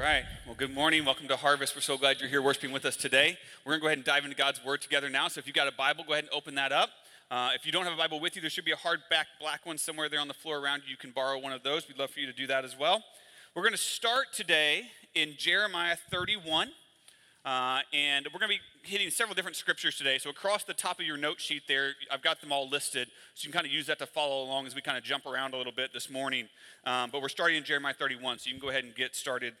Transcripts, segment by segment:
right. Well, good morning. Welcome to Harvest. We're so glad you're here worshiping with us today. We're going to go ahead and dive into God's Word together now. So if you've got a Bible, go ahead and open that up. Uh, if you don't have a Bible with you, there should be a hardback black one somewhere there on the floor around you. You can borrow one of those. We'd love for you to do that as well. We're going to start today in Jeremiah 31. Uh, and we're going to be hitting several different scriptures today. So, across the top of your note sheet there, I've got them all listed. So, you can kind of use that to follow along as we kind of jump around a little bit this morning. Um, but we're starting in Jeremiah 31, so you can go ahead and get started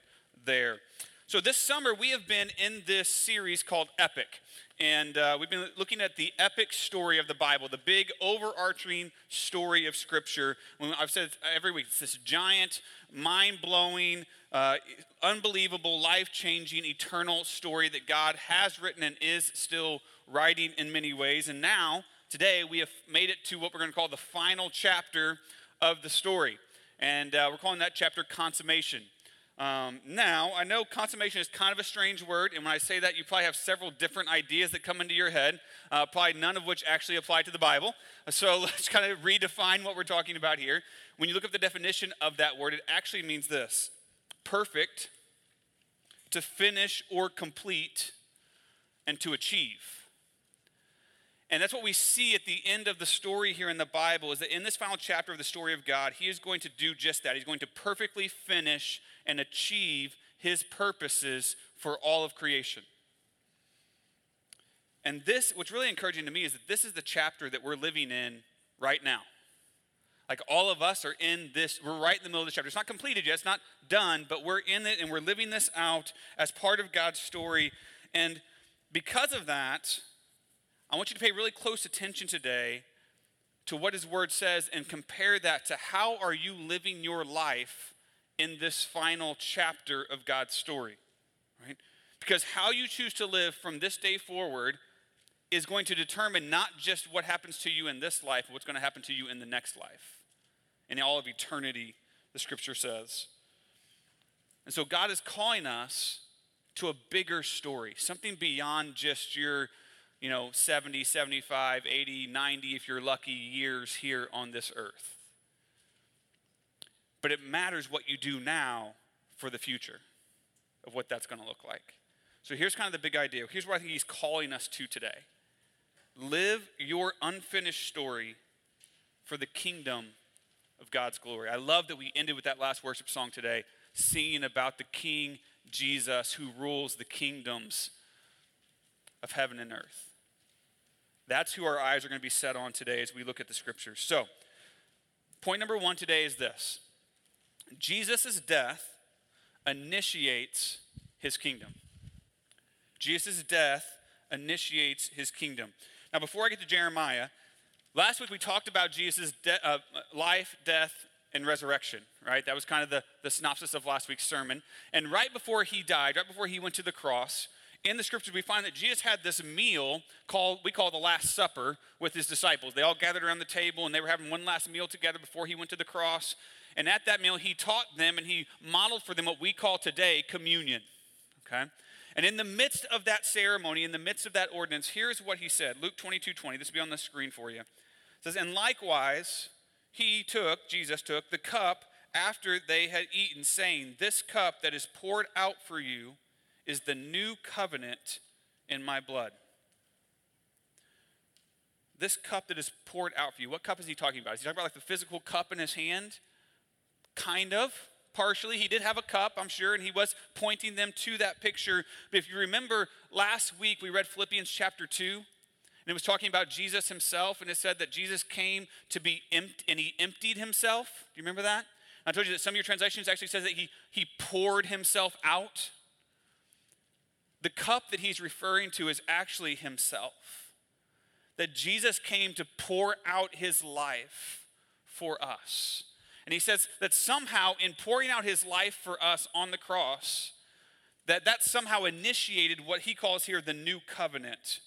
there. So, this summer, we have been in this series called Epic. And uh, we've been looking at the epic story of the Bible, the big overarching story of Scripture. When I've said every week, it's this giant, mind blowing, uh, unbelievable, life changing, eternal story that God has written and is still writing in many ways. And now, today, we have made it to what we're going to call the final chapter of the story. And uh, we're calling that chapter Consummation. Um, now, I know consummation is kind of a strange word, and when I say that, you probably have several different ideas that come into your head, uh, probably none of which actually apply to the Bible. So let's kind of redefine what we're talking about here. When you look up the definition of that word, it actually means this perfect, to finish or complete, and to achieve. And that's what we see at the end of the story here in the Bible is that in this final chapter of the story of God, he is going to do just that. He's going to perfectly finish and achieve his purposes for all of creation. And this, what's really encouraging to me is that this is the chapter that we're living in right now. Like all of us are in this, we're right in the middle of the chapter. It's not completed yet, it's not done, but we're in it and we're living this out as part of God's story. And because of that, I want you to pay really close attention today to what his word says and compare that to how are you living your life in this final chapter of God's story, right? Because how you choose to live from this day forward is going to determine not just what happens to you in this life, but what's going to happen to you in the next life. In all of eternity, the scripture says. And so God is calling us to a bigger story, something beyond just your you know, 70, 75, 80, 90, if you're lucky, years here on this earth. But it matters what you do now for the future of what that's going to look like. So here's kind of the big idea. Here's what I think he's calling us to today live your unfinished story for the kingdom of God's glory. I love that we ended with that last worship song today, singing about the King Jesus who rules the kingdoms of heaven and earth. That's who our eyes are going to be set on today as we look at the scriptures. So, point number one today is this Jesus' death initiates his kingdom. Jesus' death initiates his kingdom. Now, before I get to Jeremiah, last week we talked about Jesus' de- uh, life, death, and resurrection, right? That was kind of the, the synopsis of last week's sermon. And right before he died, right before he went to the cross, in the scriptures, we find that Jesus had this meal called, we call the Last Supper with his disciples. They all gathered around the table and they were having one last meal together before he went to the cross. And at that meal, he taught them and he modeled for them what we call today communion. Okay? And in the midst of that ceremony, in the midst of that ordinance, here's what he said Luke 22 20. This will be on the screen for you. It says, And likewise, he took, Jesus took, the cup after they had eaten, saying, This cup that is poured out for you is the new covenant in my blood. This cup that is poured out for you, what cup is he talking about? Is he talking about like the physical cup in his hand? Kind of, partially. He did have a cup, I'm sure, and he was pointing them to that picture. But if you remember last week, we read Philippians chapter 2, and it was talking about Jesus himself, and it said that Jesus came to be empty, and he emptied himself. Do you remember that? I told you that some of your translations actually says that he, he poured himself out. The cup that he's referring to is actually himself. That Jesus came to pour out his life for us. And he says that somehow in pouring out his life for us on the cross, that that somehow initiated what he calls here the new covenant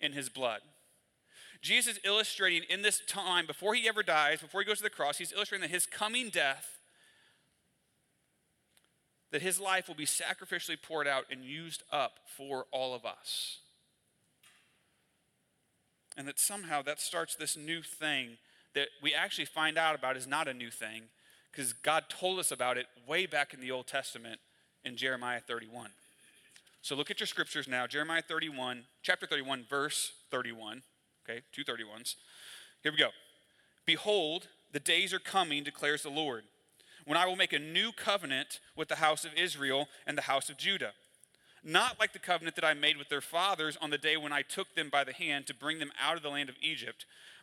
in his blood. Jesus is illustrating in this time, before he ever dies, before he goes to the cross, he's illustrating that his coming death that his life will be sacrificially poured out and used up for all of us. And that somehow that starts this new thing that we actually find out about is not a new thing because God told us about it way back in the Old Testament in Jeremiah 31. So look at your scriptures now. Jeremiah 31, chapter 31, verse 31. Okay, two 31s. Here we go. Behold, the days are coming, declares the Lord, when I will make a new covenant with the house of Israel and the house of Judah. Not like the covenant that I made with their fathers on the day when I took them by the hand to bring them out of the land of Egypt,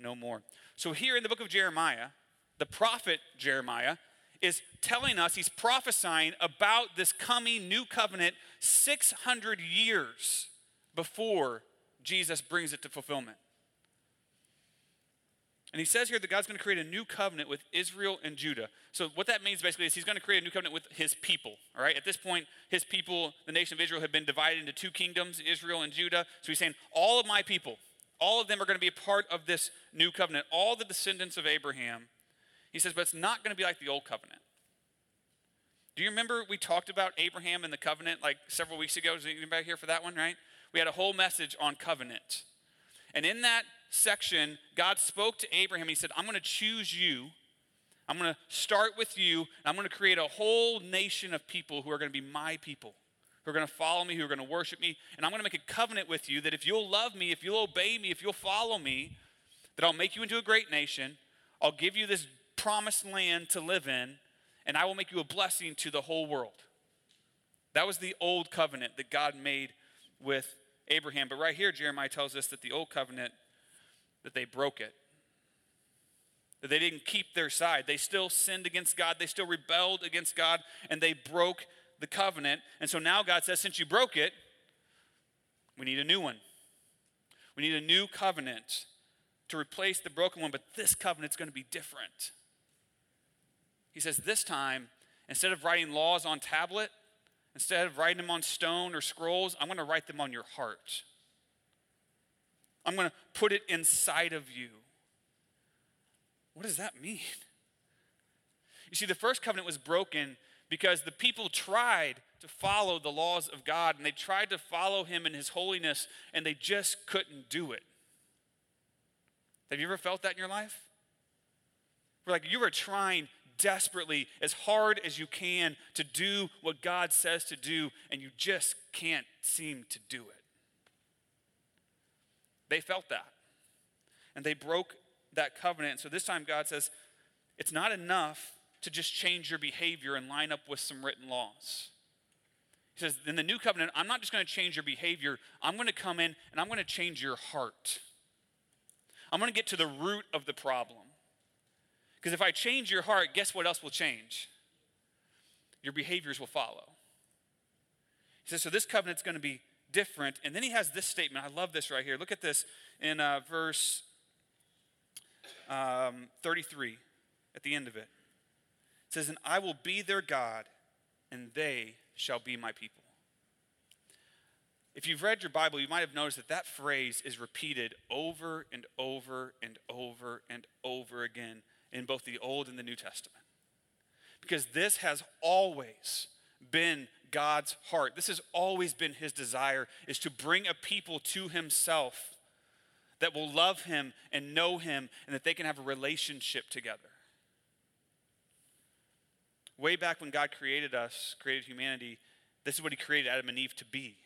no more. So, here in the book of Jeremiah, the prophet Jeremiah is telling us, he's prophesying about this coming new covenant 600 years before Jesus brings it to fulfillment. And he says here that God's going to create a new covenant with Israel and Judah. So, what that means basically is he's going to create a new covenant with his people. All right? At this point, his people, the nation of Israel, have been divided into two kingdoms, Israel and Judah. So, he's saying, all of my people, all of them are going to be a part of this new covenant, all the descendants of Abraham. He says, but it's not going to be like the old covenant. Do you remember we talked about Abraham and the covenant like several weeks ago? Is anybody here for that one, right? We had a whole message on covenant. And in that section, God spoke to Abraham. He said, I'm going to choose you. I'm going to start with you. I'm going to create a whole nation of people who are going to be my people, who are going to follow me, who are going to worship me. And I'm going to make a covenant with you that if you'll love me, if you'll obey me, if you'll follow me, that I'll make you into a great nation. I'll give you this promised land to live in, and I will make you a blessing to the whole world. That was the old covenant that God made with Abraham. But right here, Jeremiah tells us that the old covenant that they broke it. That they didn't keep their side. They still sinned against God. They still rebelled against God and they broke the covenant. And so now God says, since you broke it, we need a new one. We need a new covenant to replace the broken one, but this covenant's going to be different. He says, this time, instead of writing laws on tablet, instead of writing them on stone or scrolls, I'm going to write them on your heart. I'm going to put it inside of you. What does that mean? You see, the first covenant was broken because the people tried to follow the laws of God and they tried to follow Him in His holiness and they just couldn't do it. Have you ever felt that in your life? We're like, you are trying desperately, as hard as you can, to do what God says to do, and you just can't seem to do it. They felt that. And they broke that covenant. So this time God says, it's not enough to just change your behavior and line up with some written laws. He says, in the new covenant, I'm not just going to change your behavior, I'm going to come in and I'm going to change your heart. I'm going to get to the root of the problem. Because if I change your heart, guess what else will change? Your behaviors will follow. He says, so this covenant's going to be different. And then he has this statement. I love this right here. Look at this in uh, verse um, 33 at the end of it. It says, And I will be their God, and they shall be my people. If you've read your Bible, you might have noticed that that phrase is repeated over and over and over and over again in both the Old and the New Testament. Because this has always been God's heart. This has always been his desire is to bring a people to himself that will love him and know him and that they can have a relationship together. Way back when God created us, created humanity, this is what he created Adam and Eve to be.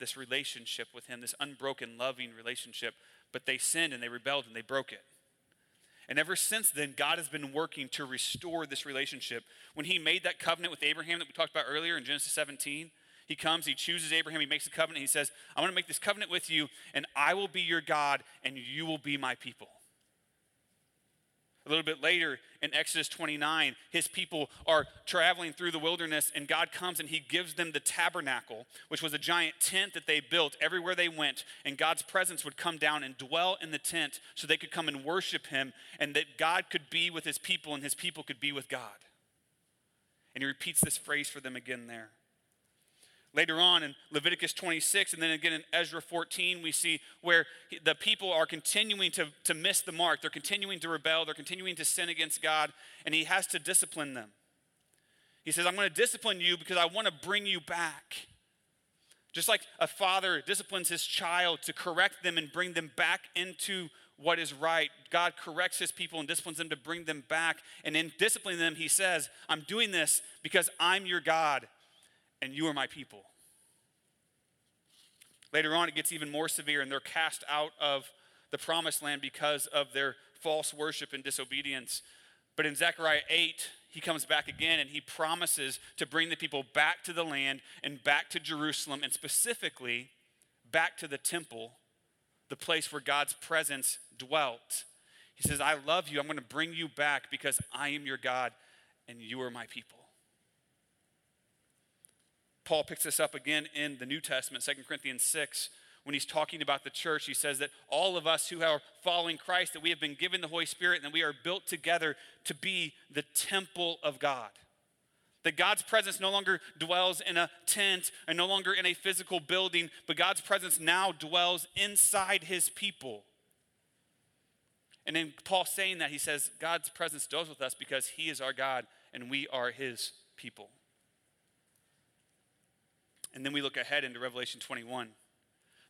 This relationship with him, this unbroken loving relationship, but they sinned and they rebelled and they broke it. And ever since then, God has been working to restore this relationship. When He made that covenant with Abraham that we talked about earlier in Genesis 17, He comes, He chooses Abraham, He makes a covenant. He says, I'm going to make this covenant with you, and I will be your God, and you will be my people. A little bit later in Exodus 29, his people are traveling through the wilderness, and God comes and he gives them the tabernacle, which was a giant tent that they built everywhere they went. And God's presence would come down and dwell in the tent so they could come and worship him, and that God could be with his people, and his people could be with God. And he repeats this phrase for them again there. Later on in Leviticus 26, and then again in Ezra 14, we see where the people are continuing to, to miss the mark. They're continuing to rebel. They're continuing to sin against God, and he has to discipline them. He says, I'm going to discipline you because I want to bring you back. Just like a father disciplines his child to correct them and bring them back into what is right, God corrects his people and disciplines them to bring them back. And in disciplining them, he says, I'm doing this because I'm your God and you are my people. Later on, it gets even more severe, and they're cast out of the promised land because of their false worship and disobedience. But in Zechariah 8, he comes back again and he promises to bring the people back to the land and back to Jerusalem, and specifically back to the temple, the place where God's presence dwelt. He says, I love you. I'm going to bring you back because I am your God and you are my people. Paul picks this up again in the New Testament, 2 Corinthians 6, when he's talking about the church. He says that all of us who are following Christ, that we have been given the Holy Spirit and that we are built together to be the temple of God. That God's presence no longer dwells in a tent and no longer in a physical building, but God's presence now dwells inside his people. And in Paul saying that, he says, God's presence dwells with us because he is our God and we are his people. And then we look ahead into Revelation 21,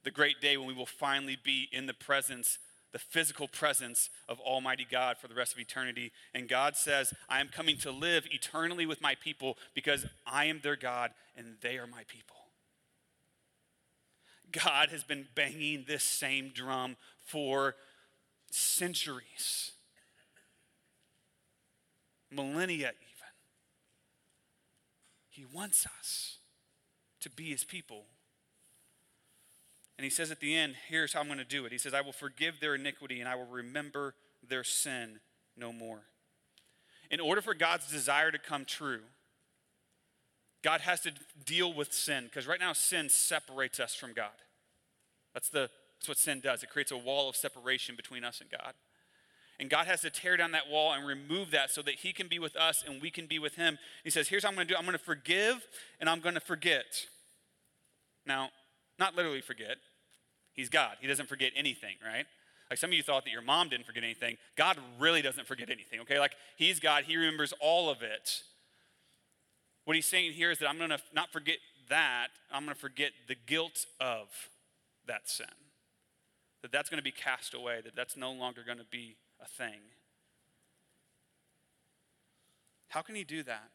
the great day when we will finally be in the presence, the physical presence of Almighty God for the rest of eternity. And God says, I am coming to live eternally with my people because I am their God and they are my people. God has been banging this same drum for centuries, millennia even. He wants us to be his people. And he says at the end, here's how I'm going to do it. He says, I will forgive their iniquity and I will remember their sin no more. In order for God's desire to come true, God has to deal with sin because right now sin separates us from God. That's, the, that's what sin does. It creates a wall of separation between us and God. And God has to tear down that wall and remove that so that He can be with us and we can be with Him. He says, Here's how I'm going to do I'm going to forgive and I'm going to forget. Now, not literally forget. He's God. He doesn't forget anything, right? Like some of you thought that your mom didn't forget anything. God really doesn't forget anything, okay? Like He's God, He remembers all of it. What He's saying here is that I'm going to not forget that, I'm going to forget the guilt of that sin. That that's going to be cast away, that that's no longer going to be a thing. How can He do that?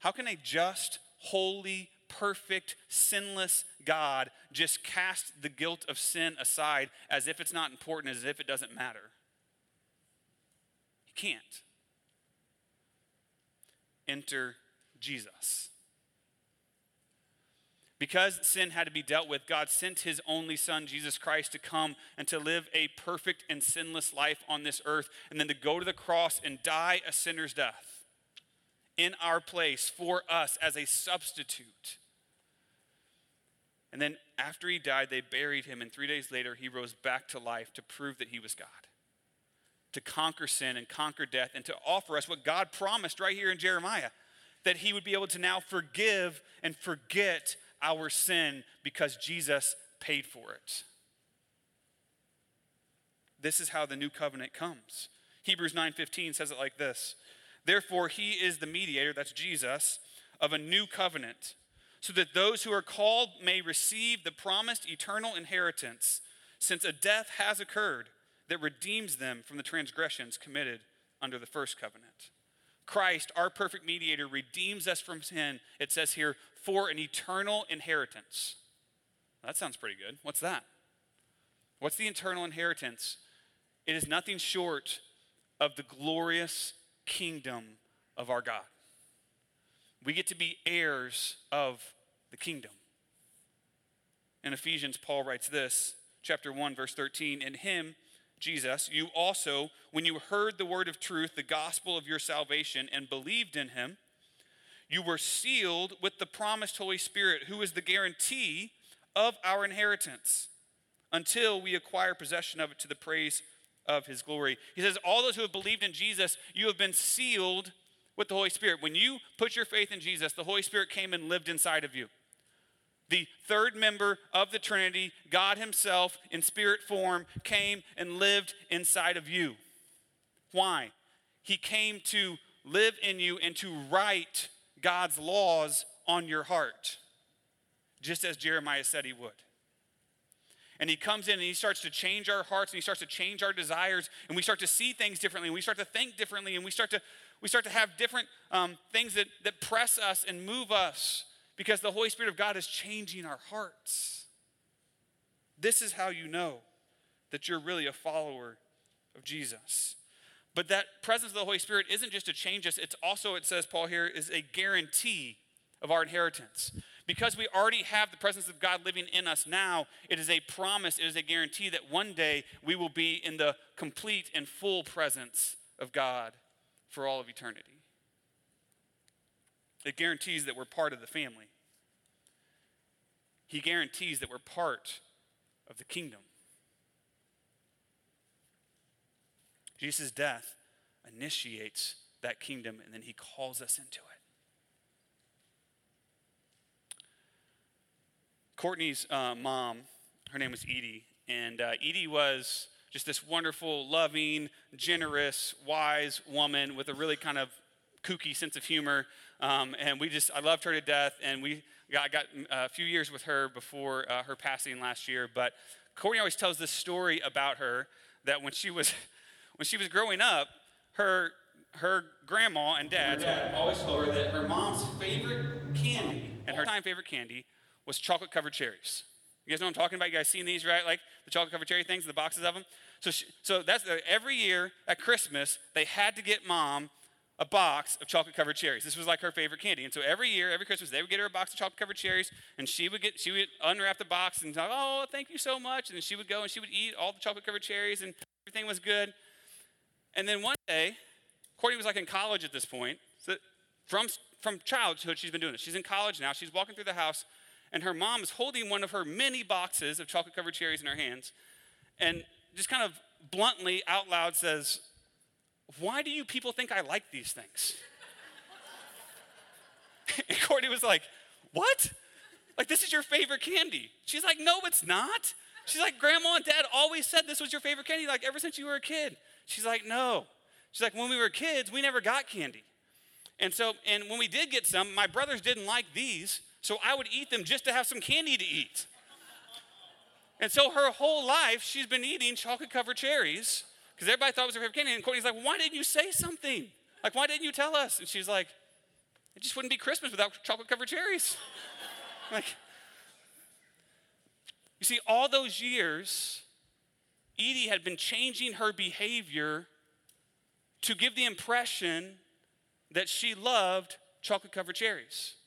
How can a just, holy, perfect, sinless God just cast the guilt of sin aside as if it's not important, as if it doesn't matter? He can't. Enter Jesus. Because sin had to be dealt with, God sent his only son, Jesus Christ, to come and to live a perfect and sinless life on this earth, and then to go to the cross and die a sinner's death in our place for us as a substitute. And then after he died, they buried him, and three days later, he rose back to life to prove that he was God, to conquer sin and conquer death, and to offer us what God promised right here in Jeremiah that he would be able to now forgive and forget our sin because Jesus paid for it. This is how the new covenant comes. Hebrews 9:15 says it like this. Therefore, he is the mediator, that's Jesus, of a new covenant, so that those who are called may receive the promised eternal inheritance, since a death has occurred that redeems them from the transgressions committed under the first covenant. Christ, our perfect mediator, redeems us from sin, it says here, for an eternal inheritance. That sounds pretty good. What's that? What's the eternal inheritance? It is nothing short of the glorious kingdom of our God. We get to be heirs of the kingdom. In Ephesians, Paul writes this, chapter 1, verse 13 In him, Jesus, you also, when you heard the word of truth, the gospel of your salvation, and believed in him, you were sealed with the promised Holy Spirit, who is the guarantee of our inheritance until we acquire possession of it to the praise of his glory. He says, All those who have believed in Jesus, you have been sealed with the Holy Spirit. When you put your faith in Jesus, the Holy Spirit came and lived inside of you. The third member of the Trinity, God Himself in spirit form, came and lived inside of you. Why? He came to live in you and to write God's laws on your heart, just as Jeremiah said he would. And he comes in and he starts to change our hearts and he starts to change our desires and we start to see things differently and we start to think differently and we start to we start to have different um, things that, that press us and move us because the Holy Spirit of God is changing our hearts. This is how you know that you're really a follower of Jesus. But that presence of the Holy Spirit isn't just to change us, it's also, it says, Paul here, is a guarantee of our inheritance. Because we already have the presence of God living in us now, it is a promise, it is a guarantee that one day we will be in the complete and full presence of God for all of eternity. It guarantees that we're part of the family. He guarantees that we're part of the kingdom. Jesus' death initiates that kingdom and then he calls us into it. Courtney's uh, mom, her name was Edie, and uh, Edie was just this wonderful, loving, generous, wise woman with a really kind of kooky sense of humor. Um, and we just, I loved her to death. And we got, got a few years with her before uh, her passing last year. But Courtney always tells this story about her that when she was, when she was growing up, her, her grandma and dad always told her that her mom's favorite candy and her time favorite candy was chocolate covered cherries. You guys know what I'm talking about? You guys seen these, right? Like the chocolate covered cherry things, the boxes of them. So, she, so that's every year at Christmas they had to get mom a box of chocolate covered cherries. This was like her favorite candy. And so every year, every Christmas, they would get her a box of chocolate covered cherries, and she would get she would unwrap the box and talk, "Oh, thank you so much." And then she would go and she would eat all the chocolate covered cherries, and everything was good. And then one day, Courtney was like in college at this point. So from from childhood, she's been doing this. She's in college now. She's walking through the house, and her mom is holding one of her many boxes of chocolate covered cherries in her hands and just kind of bluntly out loud says, Why do you people think I like these things? and Courtney was like, What? Like, this is your favorite candy. She's like, No, it's not. She's like, Grandma and Dad always said this was your favorite candy, like ever since you were a kid. She's like, No. She's like, When we were kids, we never got candy. And so, and when we did get some, my brothers didn't like these. So I would eat them just to have some candy to eat. And so her whole life, she's been eating chocolate covered cherries because everybody thought it was her favorite candy. And Courtney's like, why didn't you say something? Like, why didn't you tell us? And she's like, it just wouldn't be Christmas without chocolate covered cherries. like, you see, all those years, Edie had been changing her behavior to give the impression that she loved chocolate covered cherries.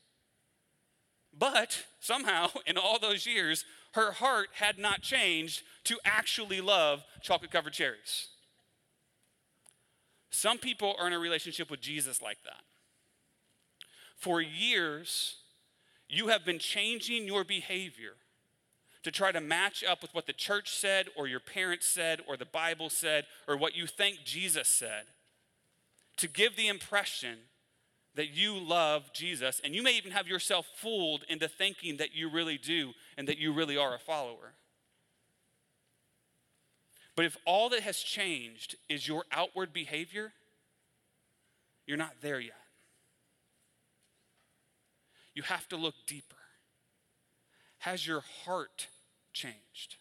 But somehow, in all those years, her heart had not changed to actually love chocolate covered cherries. Some people are in a relationship with Jesus like that. For years, you have been changing your behavior to try to match up with what the church said, or your parents said, or the Bible said, or what you think Jesus said, to give the impression that you love Jesus, and you may even have yourself fooled into thinking that you really do and that you really are a follower. But if all that has changed is your outward behavior, you're not there yet. You have to look deeper. Has your heart changed?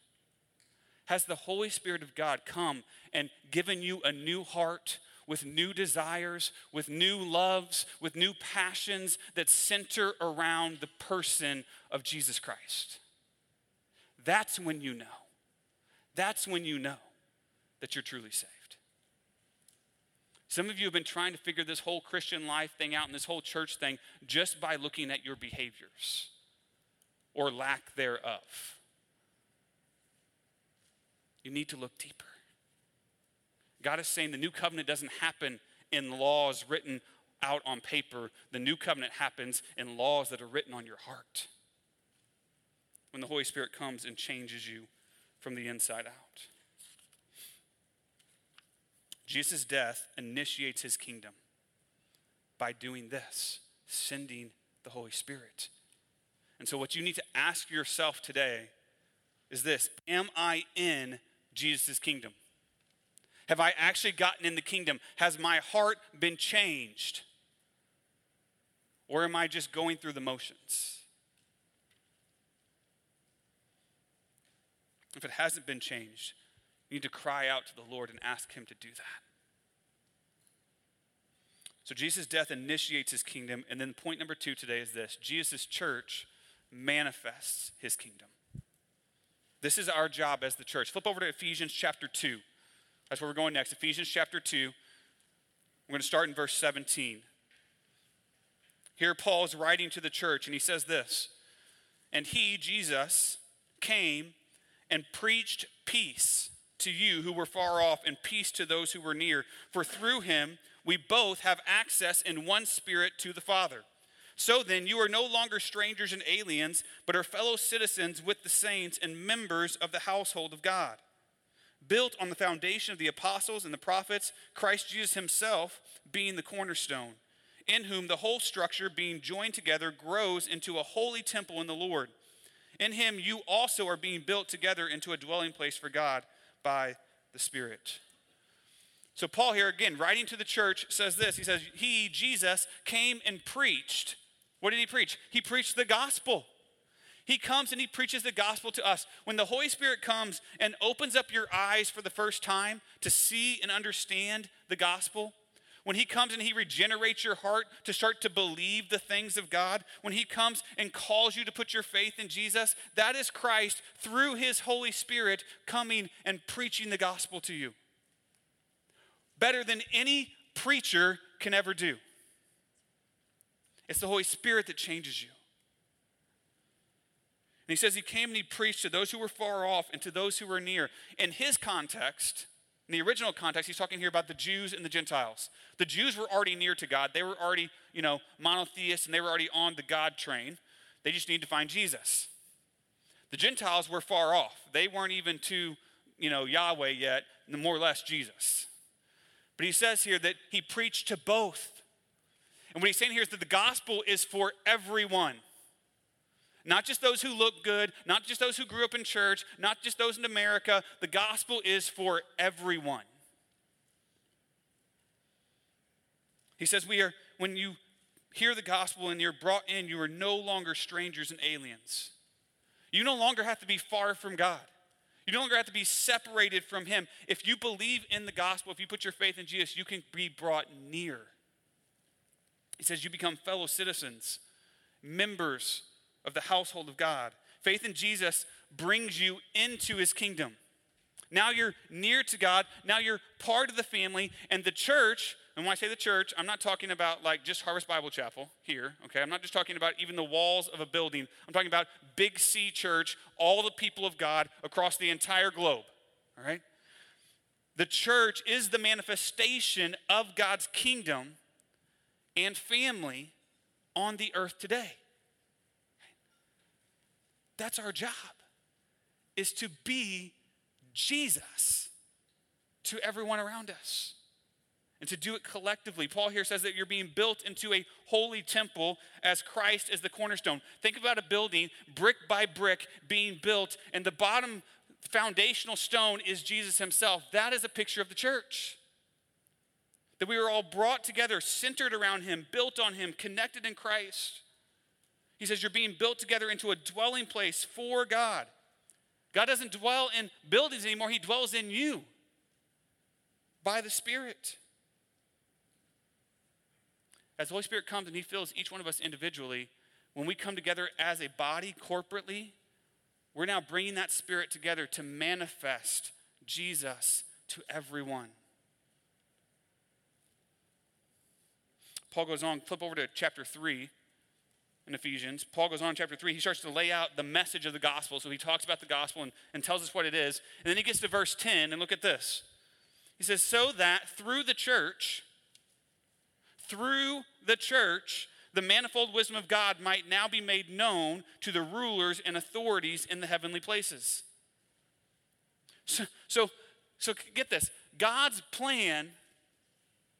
Has the Holy Spirit of God come and given you a new heart, with new desires, with new loves, with new passions that center around the person of Jesus Christ. That's when you know. That's when you know that you're truly saved. Some of you have been trying to figure this whole Christian life thing out and this whole church thing just by looking at your behaviors or lack thereof. You need to look deeper. God is saying the new covenant doesn't happen in laws written out on paper. The new covenant happens in laws that are written on your heart. When the Holy Spirit comes and changes you from the inside out. Jesus' death initiates his kingdom by doing this, sending the Holy Spirit. And so, what you need to ask yourself today is this Am I in Jesus' kingdom? Have I actually gotten in the kingdom? Has my heart been changed? Or am I just going through the motions? If it hasn't been changed, you need to cry out to the Lord and ask Him to do that. So Jesus' death initiates His kingdom. And then point number two today is this Jesus' church manifests His kingdom. This is our job as the church. Flip over to Ephesians chapter 2. That's where we're going next. Ephesians chapter 2. We're going to start in verse 17. Here, Paul is writing to the church, and he says this And he, Jesus, came and preached peace to you who were far off, and peace to those who were near. For through him we both have access in one spirit to the Father. So then, you are no longer strangers and aliens, but are fellow citizens with the saints and members of the household of God. Built on the foundation of the apostles and the prophets, Christ Jesus himself being the cornerstone, in whom the whole structure, being joined together, grows into a holy temple in the Lord. In him, you also are being built together into a dwelling place for God by the Spirit. So, Paul here again, writing to the church, says this He says, He, Jesus, came and preached. What did he preach? He preached the gospel. He comes and he preaches the gospel to us. When the Holy Spirit comes and opens up your eyes for the first time to see and understand the gospel, when he comes and he regenerates your heart to start to believe the things of God, when he comes and calls you to put your faith in Jesus, that is Christ through his Holy Spirit coming and preaching the gospel to you. Better than any preacher can ever do. It's the Holy Spirit that changes you. And he says he came and he preached to those who were far off and to those who were near. In his context, in the original context, he's talking here about the Jews and the Gentiles. The Jews were already near to God. They were already, you know, monotheists and they were already on the God train. They just need to find Jesus. The Gentiles were far off. They weren't even to, you know, Yahweh yet, more or less Jesus. But he says here that he preached to both. And what he's saying here is that the gospel is for everyone. Not just those who look good, not just those who grew up in church, not just those in America. The gospel is for everyone. He says, We are, when you hear the gospel and you're brought in, you are no longer strangers and aliens. You no longer have to be far from God. You no longer have to be separated from Him. If you believe in the gospel, if you put your faith in Jesus, you can be brought near. He says, You become fellow citizens, members of the household of God. Faith in Jesus brings you into his kingdom. Now you're near to God. Now you're part of the family. And the church, and when I say the church, I'm not talking about like just Harvest Bible Chapel here, okay? I'm not just talking about even the walls of a building. I'm talking about Big C Church, all the people of God across the entire globe, all right? The church is the manifestation of God's kingdom and family on the earth today. That's our job, is to be Jesus to everyone around us and to do it collectively. Paul here says that you're being built into a holy temple as Christ is the cornerstone. Think about a building brick by brick being built, and the bottom foundational stone is Jesus himself. That is a picture of the church. That we are all brought together, centered around him, built on him, connected in Christ. He says you're being built together into a dwelling place for God. God doesn't dwell in buildings anymore, He dwells in you by the Spirit. As the Holy Spirit comes and He fills each one of us individually, when we come together as a body corporately, we're now bringing that Spirit together to manifest Jesus to everyone. Paul goes on, flip over to chapter 3 in Ephesians. Paul goes on in chapter 3. He starts to lay out the message of the gospel. So he talks about the gospel and, and tells us what it is. And then he gets to verse 10, and look at this. He says, So that through the church, through the church, the manifold wisdom of God might now be made known to the rulers and authorities in the heavenly places. So, so, so get this God's plan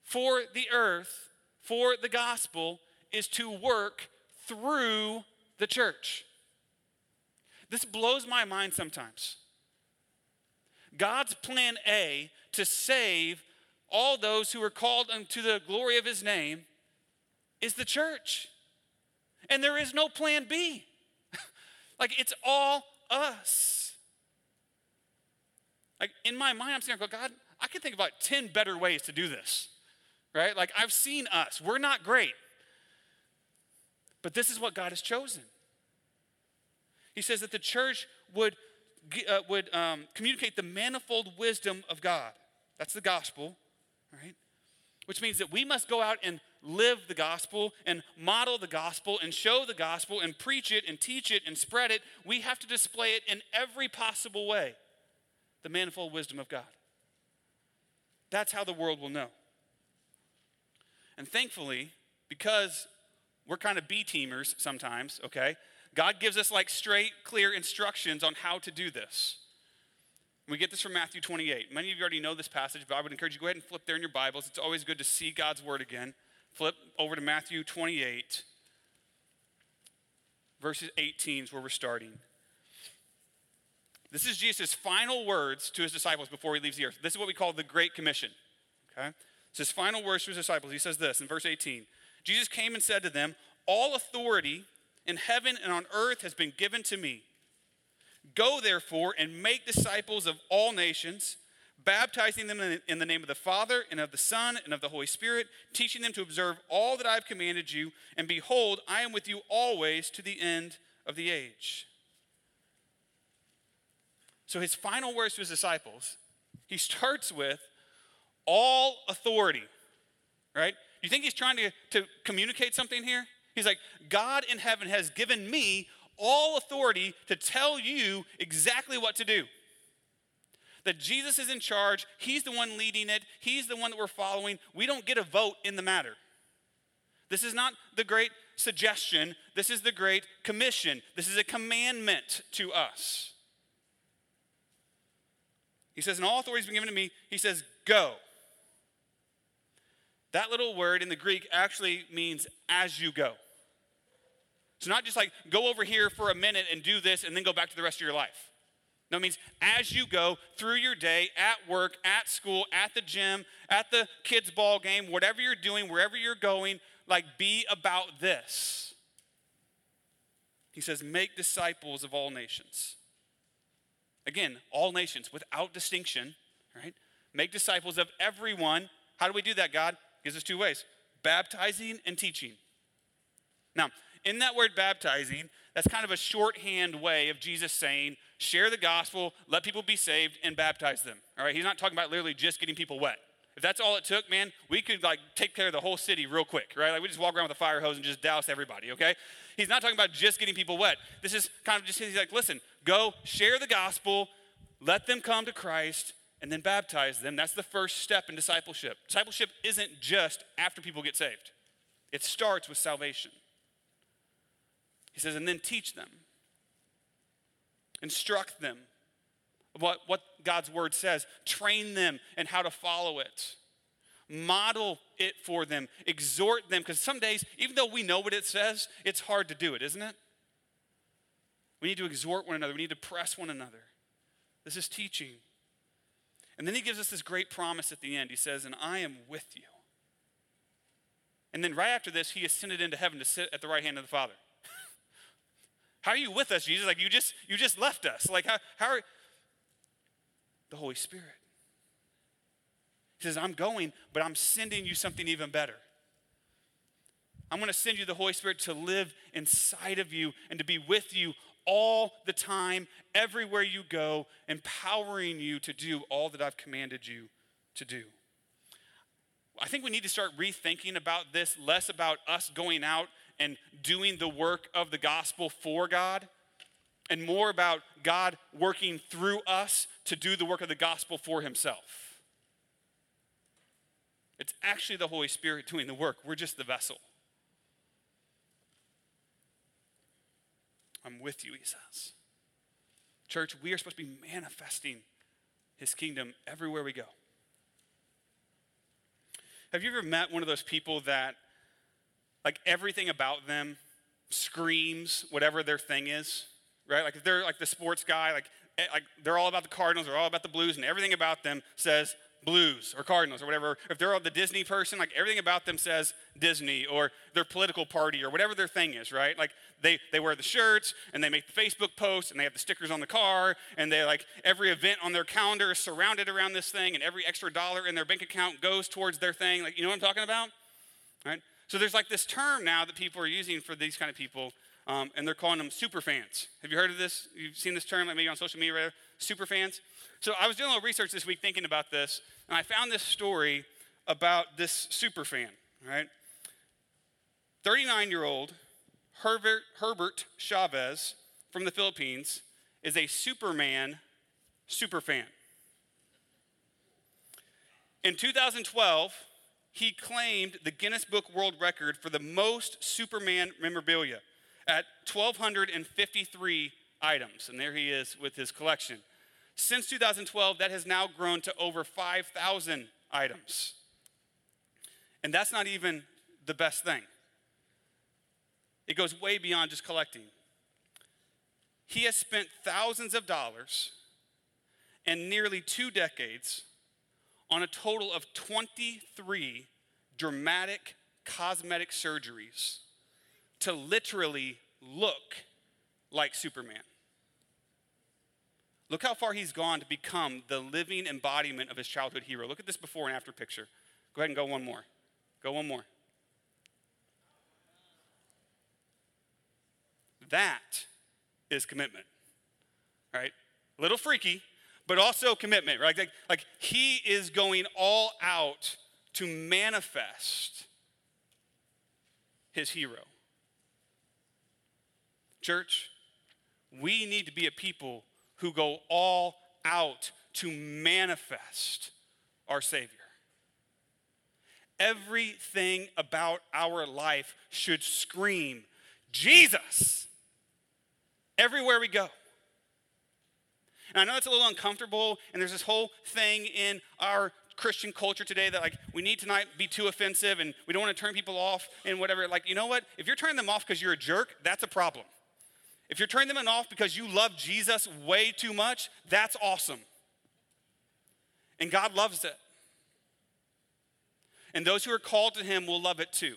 for the earth, for the gospel, is to work through the church. This blows my mind sometimes. God's plan A to save all those who are called unto the glory of his name is the church. And there is no plan B. like it's all us. Like in my mind, I'm saying, God, I can think about 10 better ways to do this. Right? Like I've seen us. We're not great. But this is what God has chosen. He says that the church would, uh, would um, communicate the manifold wisdom of God. That's the gospel, right? Which means that we must go out and live the gospel and model the gospel and show the gospel and preach it and teach it and spread it. We have to display it in every possible way the manifold wisdom of God. That's how the world will know. And thankfully, because we're kind of B teamers sometimes, okay? God gives us like straight, clear instructions on how to do this. We get this from Matthew 28. Many of you already know this passage, but I would encourage you to go ahead and flip there in your Bibles. It's always good to see God's word again. Flip over to Matthew 28, verses 18 is where we're starting. This is Jesus' final words to his disciples before he leaves the earth. This is what we call the Great Commission. Okay? It's his final words to his disciples. He says this in verse 18 Jesus came and said to them, All authority in heaven and on earth has been given to me. Go therefore and make disciples of all nations, baptizing them in the name of the Father and of the Son and of the Holy Spirit, teaching them to observe all that I have commanded you. And behold, I am with you always to the end of the age. So his final words to his disciples, he starts with all authority, right? You think he's trying to, to communicate something here? He's like, God in heaven has given me all authority to tell you exactly what to do. That Jesus is in charge, He's the one leading it, He's the one that we're following. We don't get a vote in the matter. This is not the great suggestion, this is the great commission. This is a commandment to us. He says, And all authority has been given to me. He says, Go. That little word in the Greek actually means as you go. So, not just like go over here for a minute and do this and then go back to the rest of your life. No, it means as you go through your day, at work, at school, at the gym, at the kids' ball game, whatever you're doing, wherever you're going, like be about this. He says, make disciples of all nations. Again, all nations without distinction, right? Make disciples of everyone. How do we do that, God? Gives us two ways baptizing and teaching. Now, in that word baptizing, that's kind of a shorthand way of Jesus saying, share the gospel, let people be saved, and baptize them. All right, he's not talking about literally just getting people wet. If that's all it took, man, we could like take care of the whole city real quick, right? Like we just walk around with a fire hose and just douse everybody, okay? He's not talking about just getting people wet. This is kind of just, he's like, listen, go share the gospel, let them come to Christ, and then baptize them. That's the first step in discipleship. Discipleship isn't just after people get saved, it starts with salvation. He says, and then teach them, instruct them what, what God's word says, train them and how to follow it. Model it for them, exhort them, because some days, even though we know what it says, it's hard to do it, isn't it? We need to exhort one another, we need to press one another. This is teaching. And then he gives us this great promise at the end. He says, And I am with you. And then right after this, he ascended into heaven to sit at the right hand of the Father. how are you with us, Jesus? Like you just you just left us. Like how, how are the Holy Spirit? He says, I'm going, but I'm sending you something even better. I'm going to send you the Holy Spirit to live inside of you and to be with you all the time, everywhere you go, empowering you to do all that I've commanded you to do. I think we need to start rethinking about this, less about us going out and doing the work of the gospel for God, and more about God working through us to do the work of the gospel for Himself. It's actually the Holy Spirit doing the work, we're just the vessel. I'm with you, he says. Church, we are supposed to be manifesting his kingdom everywhere we go. Have you ever met one of those people that, like, everything about them screams whatever their thing is, right? Like if they're like the sports guy, like, eh, like they're all about the Cardinals, they're all about the Blues, and everything about them says Blues or Cardinals or whatever. If they're the Disney person, like everything about them says Disney or their political party or whatever their thing is, right? Like they, they wear the shirts and they make the Facebook posts and they have the stickers on the car and they like every event on their calendar is surrounded around this thing and every extra dollar in their bank account goes towards their thing. Like, you know what I'm talking about? Right? So there's like this term now that people are using for these kind of people, um, and they're calling them super fans. Have you heard of this? You've seen this term, like maybe on social media, super fans? So I was doing a little research this week thinking about this, and I found this story about this super fan, right? 39 year old Herbert, Herbert Chavez from the Philippines is a Superman super fan. In 2012, he claimed the Guinness Book World Record for the most Superman memorabilia at 1,253 items. And there he is with his collection. Since 2012, that has now grown to over 5,000 items. And that's not even the best thing, it goes way beyond just collecting. He has spent thousands of dollars and nearly two decades on a total of 23 dramatic cosmetic surgeries to literally look like Superman. Look how far he's gone to become the living embodiment of his childhood hero. Look at this before and after picture. Go ahead and go one more. Go one more. That is commitment, right? A little freaky, but also commitment, right? Like, like he is going all out to manifest his hero. Church, we need to be a people who go all out to manifest our Savior. Everything about our life should scream, Jesus, everywhere we go. And I know it's a little uncomfortable, and there's this whole thing in our Christian culture today that like we need to not be too offensive and we don't want to turn people off and whatever. Like, you know what? If you're turning them off because you're a jerk, that's a problem. If you're turning them off because you love Jesus way too much, that's awesome. And God loves it. And those who are called to Him will love it too.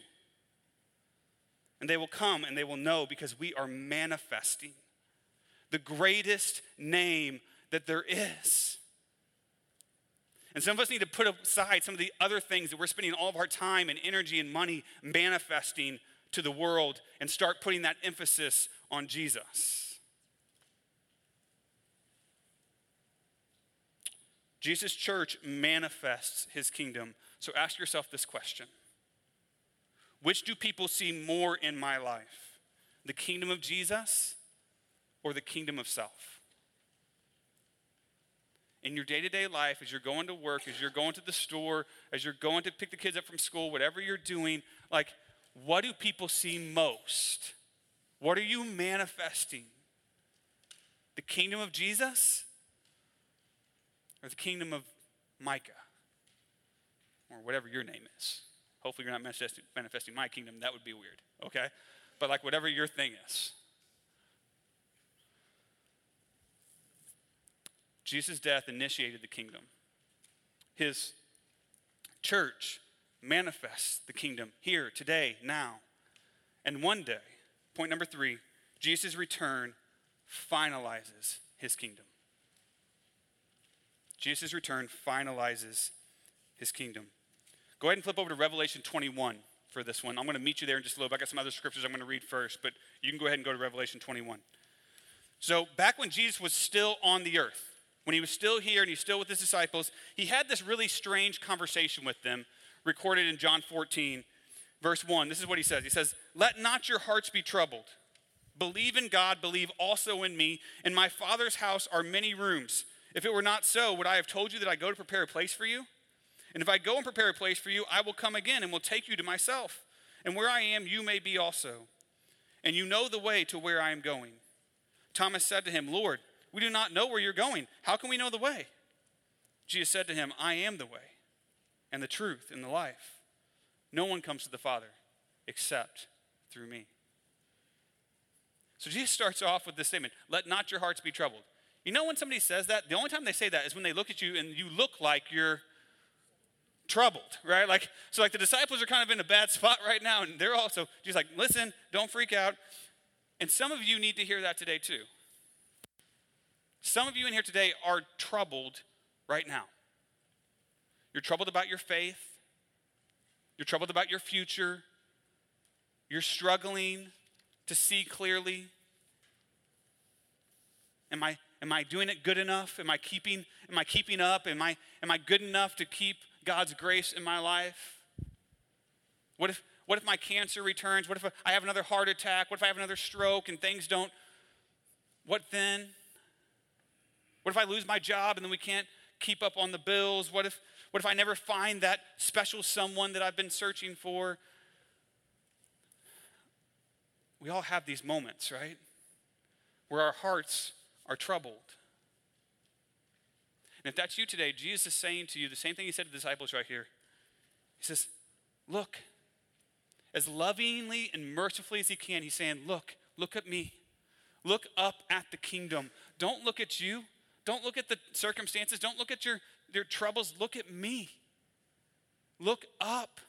And they will come and they will know because we are manifesting the greatest name that there is. And some of us need to put aside some of the other things that we're spending all of our time and energy and money manifesting to the world and start putting that emphasis on Jesus. Jesus' church manifests his kingdom. So ask yourself this question Which do people see more in my life? The kingdom of Jesus or the kingdom of self? in your day to day life, as you're going to work, as you're going to the store, as you're going to pick the kids up from school, whatever you're doing, like, what do people see most? What are you manifesting? The kingdom of Jesus or the kingdom of Micah? Or whatever your name is. Hopefully, you're not manifesting, manifesting my kingdom. That would be weird, okay? But like whatever your thing is. Jesus' death initiated the kingdom. His church manifests the kingdom here, today, now. And one day, Point number three Jesus' return finalizes his kingdom. Jesus' return finalizes his kingdom. Go ahead and flip over to Revelation 21 for this one. I'm going to meet you there in just a little bit. I got some other scriptures I'm going to read first, but you can go ahead and go to Revelation 21. So, back when Jesus was still on the earth, when he was still here and he's still with his disciples, he had this really strange conversation with them, recorded in John 14, verse 1. This is what he says He says, Let not your hearts be troubled. Believe in God, believe also in me. In my Father's house are many rooms. If it were not so, would I have told you that I go to prepare a place for you? And if I go and prepare a place for you, I will come again and will take you to myself. And where I am, you may be also. And you know the way to where I am going. Thomas said to him, Lord, we do not know where you're going. How can we know the way? Jesus said to him, I am the way and the truth and the life. No one comes to the Father except through me. So Jesus starts off with this statement let not your hearts be troubled. You know, when somebody says that, the only time they say that is when they look at you and you look like you're troubled, right? Like, so like the disciples are kind of in a bad spot right now, and they're also just like, listen, don't freak out. And some of you need to hear that today too. Some of you in here today are troubled right now. You're troubled about your faith. You're troubled about your future. You're struggling to see clearly. Am I, am I doing it good enough? Am I keeping, am I keeping up? Am I, am I good enough to keep God's grace in my life? What if, what if my cancer returns? What if I have another heart attack? What if I have another stroke and things don't? What then? What if I lose my job and then we can't keep up on the bills? What if, what if I never find that special someone that I've been searching for? We all have these moments, right? Where our hearts are troubled. And if that's you today, Jesus is saying to you the same thing he said to the disciples right here. He says, Look, as lovingly and mercifully as he can, he's saying, Look, look at me. Look up at the kingdom. Don't look at you. Don't look at the circumstances. Don't look at your, your troubles. Look at me. Look up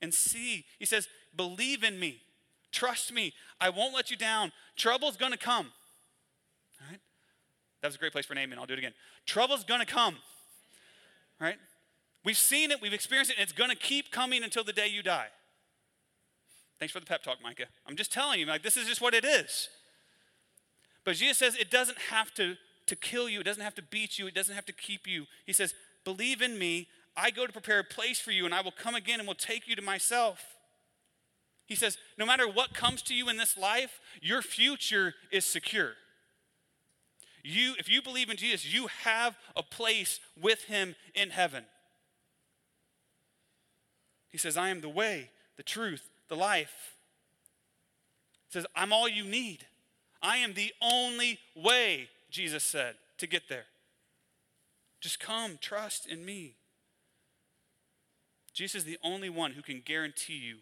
and see. He says, Believe in me. Trust me. I won't let you down. Trouble's going to come. All right? That was a great place for an amen. I'll do it again. Trouble's going to come. Right? We've seen it, we've experienced it, and it's going to keep coming until the day you die. Thanks for the pep talk, Micah. I'm just telling you, like, this is just what it is. But Jesus says it doesn't have to, to kill you, it doesn't have to beat you, it doesn't have to keep you. He says, Believe in me. I go to prepare a place for you, and I will come again and will take you to myself. He says, No matter what comes to you in this life, your future is secure. You, if you believe in Jesus, you have a place with him in heaven. He says, I am the way, the truth, the life. He says, I'm all you need. I am the only way, Jesus said, to get there. Just come, trust in me. Jesus is the only one who can guarantee you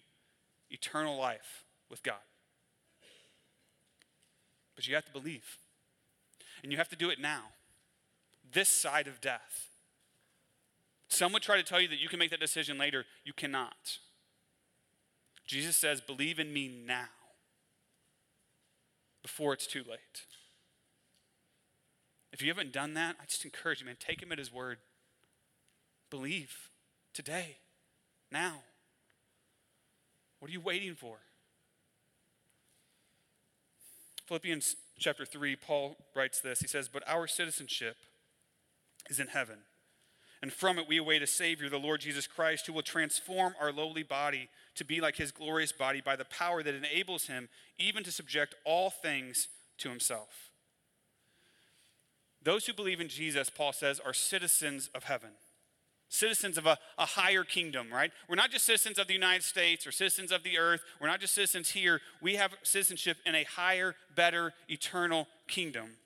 eternal life with God. But you have to believe. And you have to do it now, this side of death. Some would try to tell you that you can make that decision later. You cannot. Jesus says, Believe in me now, before it's too late. If you haven't done that, I just encourage you, man, take him at his word. Believe today, now. What are you waiting for? Philippians chapter 3, Paul writes this. He says, But our citizenship is in heaven. And from it we await a Savior, the Lord Jesus Christ, who will transform our lowly body to be like his glorious body by the power that enables him even to subject all things to himself. Those who believe in Jesus, Paul says, are citizens of heaven citizens of a, a higher kingdom, right? We're not just citizens of the United States or citizens of the earth. We're not just citizens here. We have citizenship in a higher, better, eternal kingdom.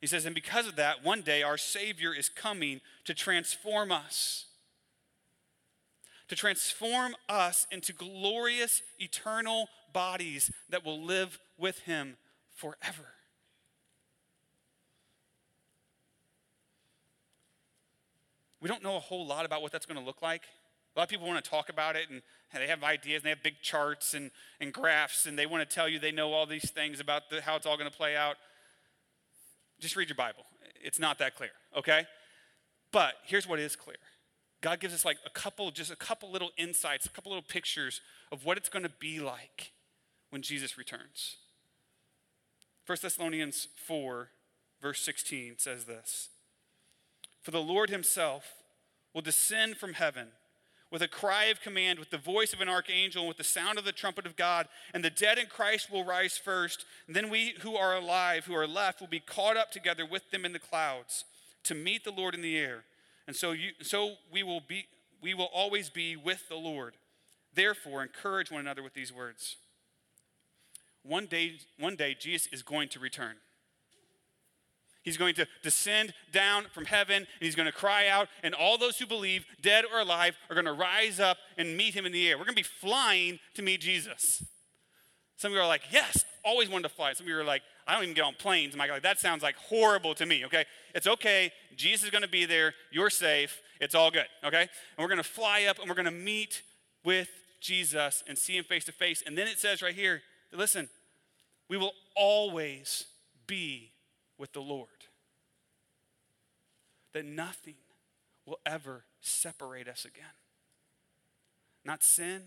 He says, and because of that, one day our Savior is coming to transform us. To transform us into glorious, eternal bodies that will live with Him forever. We don't know a whole lot about what that's going to look like. A lot of people want to talk about it and they have ideas and they have big charts and, and graphs and they want to tell you they know all these things about the, how it's all going to play out. Just read your Bible. It's not that clear, okay? But here's what is clear God gives us like a couple, just a couple little insights, a couple little pictures of what it's going to be like when Jesus returns. 1 Thessalonians 4, verse 16 says this. For the Lord himself will descend from heaven with a cry of command, with the voice of an archangel, and with the sound of the trumpet of God, and the dead in Christ will rise first. And then we who are alive, who are left, will be caught up together with them in the clouds to meet the Lord in the air. And so, you, so we will be, we will always be with the Lord. Therefore, encourage one another with these words. One day, one day, Jesus is going to return. He's going to descend down from heaven and he's going to cry out, and all those who believe, dead or alive, are going to rise up and meet him in the air. We're going to be flying to meet Jesus. Some of you are like, yes, always wanted to fly. Some of you are like, I don't even get on planes. I'm like, that sounds like horrible to me, okay? It's okay. Jesus is going to be there. You're safe. It's all good, okay? And we're going to fly up and we're going to meet with Jesus and see him face to face. And then it says right here, listen, we will always be with the Lord. That nothing will ever separate us again. Not sin,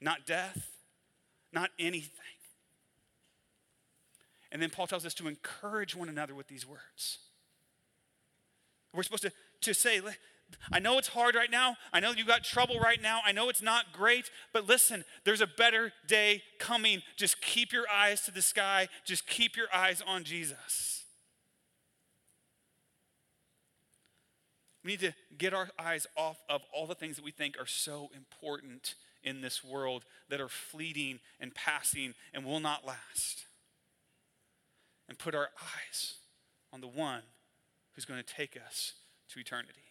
not death, not anything. And then Paul tells us to encourage one another with these words. We're supposed to, to say, I know it's hard right now. I know you got trouble right now. I know it's not great, but listen, there's a better day coming. Just keep your eyes to the sky, just keep your eyes on Jesus. We need to get our eyes off of all the things that we think are so important in this world that are fleeting and passing and will not last. And put our eyes on the one who's going to take us to eternity.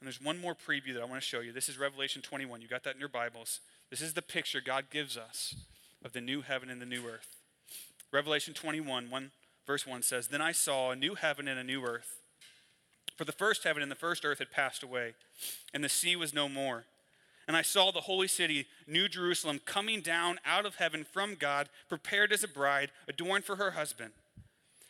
And there's one more preview that I want to show you. This is Revelation 21. You got that in your Bibles. This is the picture God gives us of the new heaven and the new earth. Revelation 21, 1, verse 1 says, Then I saw a new heaven and a new earth. For the first heaven and the first earth had passed away, and the sea was no more. And I saw the holy city, New Jerusalem, coming down out of heaven from God, prepared as a bride, adorned for her husband.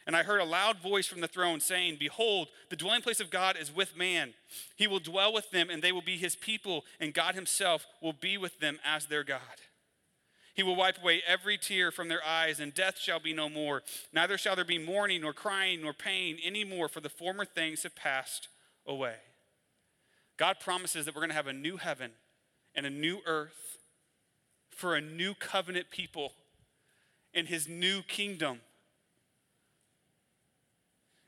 And I heard a loud voice from the throne saying, Behold, the dwelling place of God is with man. He will dwell with them, and they will be his people, and God himself will be with them as their God. He will wipe away every tear from their eyes, and death shall be no more. Neither shall there be mourning, nor crying, nor pain any more, for the former things have passed away. God promises that we're going to have a new heaven and a new earth for a new covenant people in his new kingdom.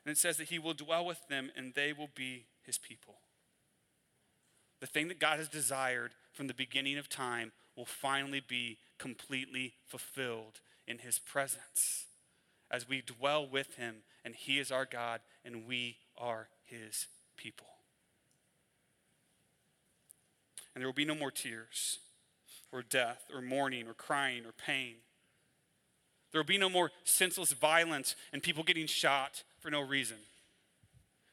And it says that he will dwell with them and they will be his people. The thing that God has desired from the beginning of time will finally be completely fulfilled in his presence as we dwell with him and he is our God and we are his people. And there will be no more tears or death or mourning or crying or pain. There will be no more senseless violence and people getting shot for no reason.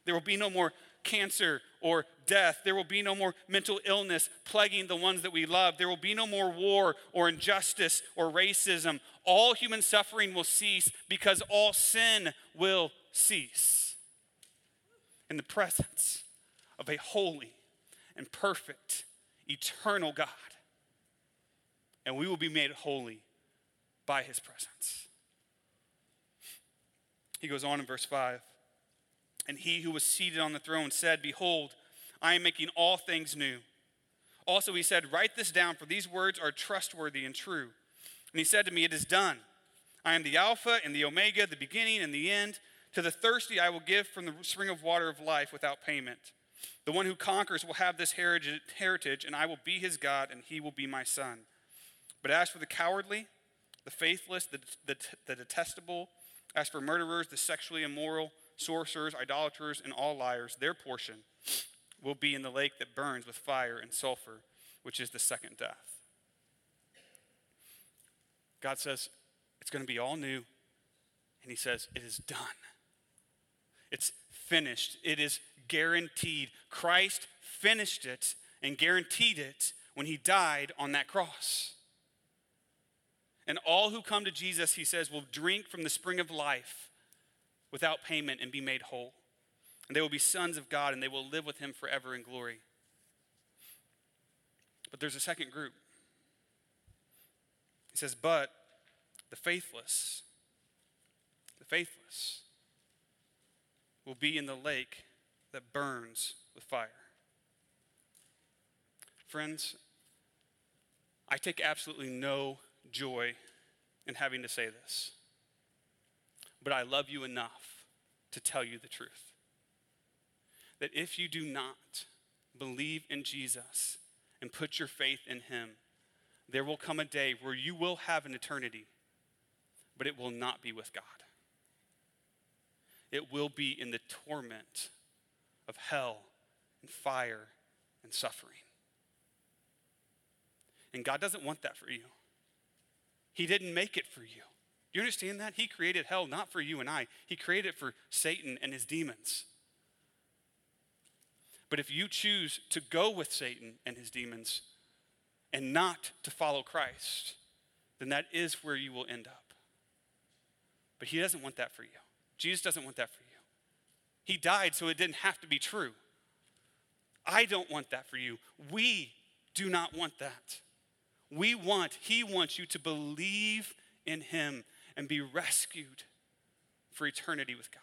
There will be no more cancer or death. There will be no more mental illness plaguing the ones that we love. There will be no more war or injustice or racism. All human suffering will cease because all sin will cease in the presence of a holy and perfect, eternal God. And we will be made holy by his presence. He goes on in verse 5. And he who was seated on the throne said, Behold, I am making all things new. Also, he said, Write this down, for these words are trustworthy and true. And he said to me, It is done. I am the Alpha and the Omega, the beginning and the end. To the thirsty, I will give from the spring of water of life without payment. The one who conquers will have this heritage, and I will be his God, and he will be my son. But as for the cowardly, the faithless, the, the, the detestable, as for murderers, the sexually immoral, sorcerers, idolaters, and all liars, their portion will be in the lake that burns with fire and sulfur, which is the second death. God says it's going to be all new, and He says it is done. It's finished. It is guaranteed. Christ finished it and guaranteed it when He died on that cross. And all who come to Jesus, He says, will drink from the spring of life without payment and be made whole. And they will be sons of God and they will live with him forever in glory. But there's a second group. He says, But the faithless, the faithless will be in the lake that burns with fire. Friends, I take absolutely no joy in having to say this but I love you enough to tell you the truth. That if you do not believe in Jesus and put your faith in him, there will come a day where you will have an eternity, but it will not be with God. It will be in the torment of hell and fire and suffering. And God doesn't want that for you. He didn't make it for you. You understand that? He created hell not for you and I, He created it for Satan and his demons. But if you choose to go with Satan and his demons and not to follow Christ, then that is where you will end up. But He doesn't want that for you. Jesus doesn't want that for you. He died so it didn't have to be true. I don't want that for you. We do not want that. We want, He wants you to believe in Him and be rescued for eternity with God.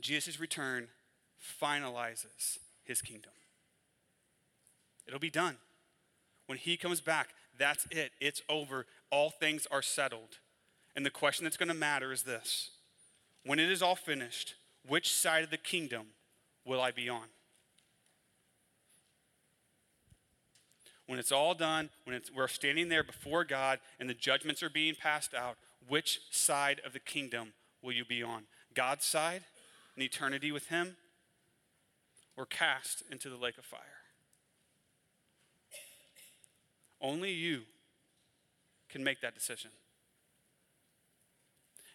Jesus' return finalizes His kingdom. It'll be done. When He comes back, that's it. It's over. All things are settled. And the question that's going to matter is this When it is all finished, which side of the kingdom will I be on? When it's all done, when we're standing there before God and the judgments are being passed out, which side of the kingdom will you be on? God's side, in eternity with Him, or cast into the lake of fire? Only you can make that decision.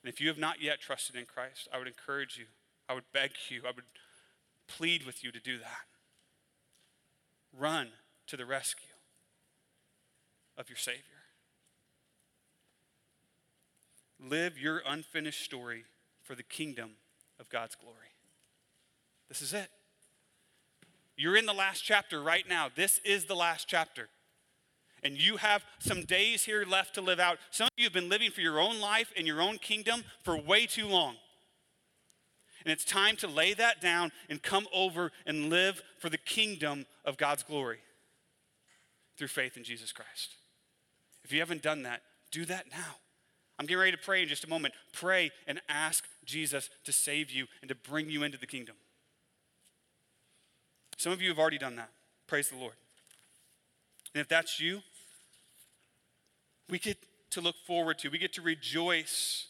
And if you have not yet trusted in Christ, I would encourage you, I would beg you, I would plead with you to do that. Run to the rescue of your Savior. Live your unfinished story for the kingdom of God's glory. This is it. You're in the last chapter right now. This is the last chapter and you have some days here left to live out. Some of you have been living for your own life and your own kingdom for way too long. And it's time to lay that down and come over and live for the kingdom of God's glory through faith in Jesus Christ. If you haven't done that, do that now. I'm getting ready to pray in just a moment. Pray and ask Jesus to save you and to bring you into the kingdom. Some of you have already done that. Praise the Lord. And if that's you, we get to look forward to, we get to rejoice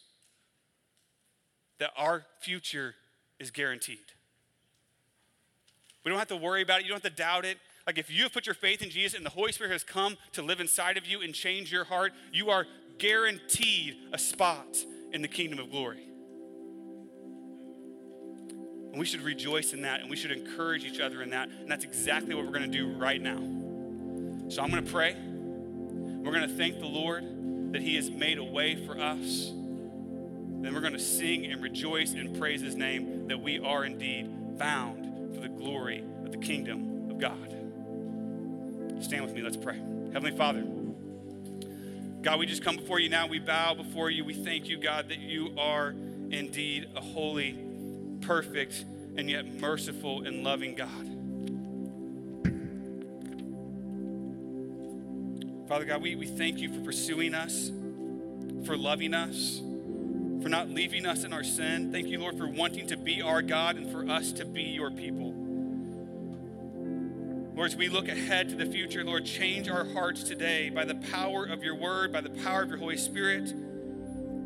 that our future is guaranteed. We don't have to worry about it, you don't have to doubt it. Like if you have put your faith in Jesus and the Holy Spirit has come to live inside of you and change your heart, you are guaranteed a spot in the kingdom of glory. And we should rejoice in that and we should encourage each other in that. And that's exactly what we're going to do right now. So I'm going to pray. We're going to thank the Lord that He has made a way for us. Then we're going to sing and rejoice and praise His name that we are indeed bound for the glory of the kingdom of God. Stand with me, let's pray. Heavenly Father, God, we just come before you now. We bow before you. We thank you, God, that you are indeed a holy, perfect, and yet merciful and loving God. Father God, we, we thank you for pursuing us, for loving us, for not leaving us in our sin. Thank you, Lord, for wanting to be our God and for us to be your people. Lord, as we look ahead to the future, Lord, change our hearts today by the power of your word, by the power of your Holy Spirit.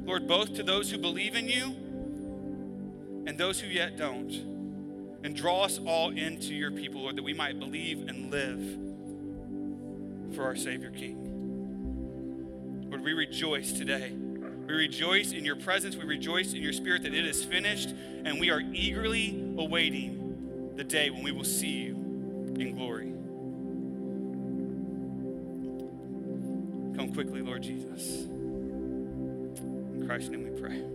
Lord, both to those who believe in you and those who yet don't. And draw us all into your people, Lord, that we might believe and live for our Savior King. Lord, we rejoice today. We rejoice in your presence. We rejoice in your spirit that it is finished, and we are eagerly awaiting the day when we will see you in glory. Come quickly, Lord Jesus. In Christ's name we pray.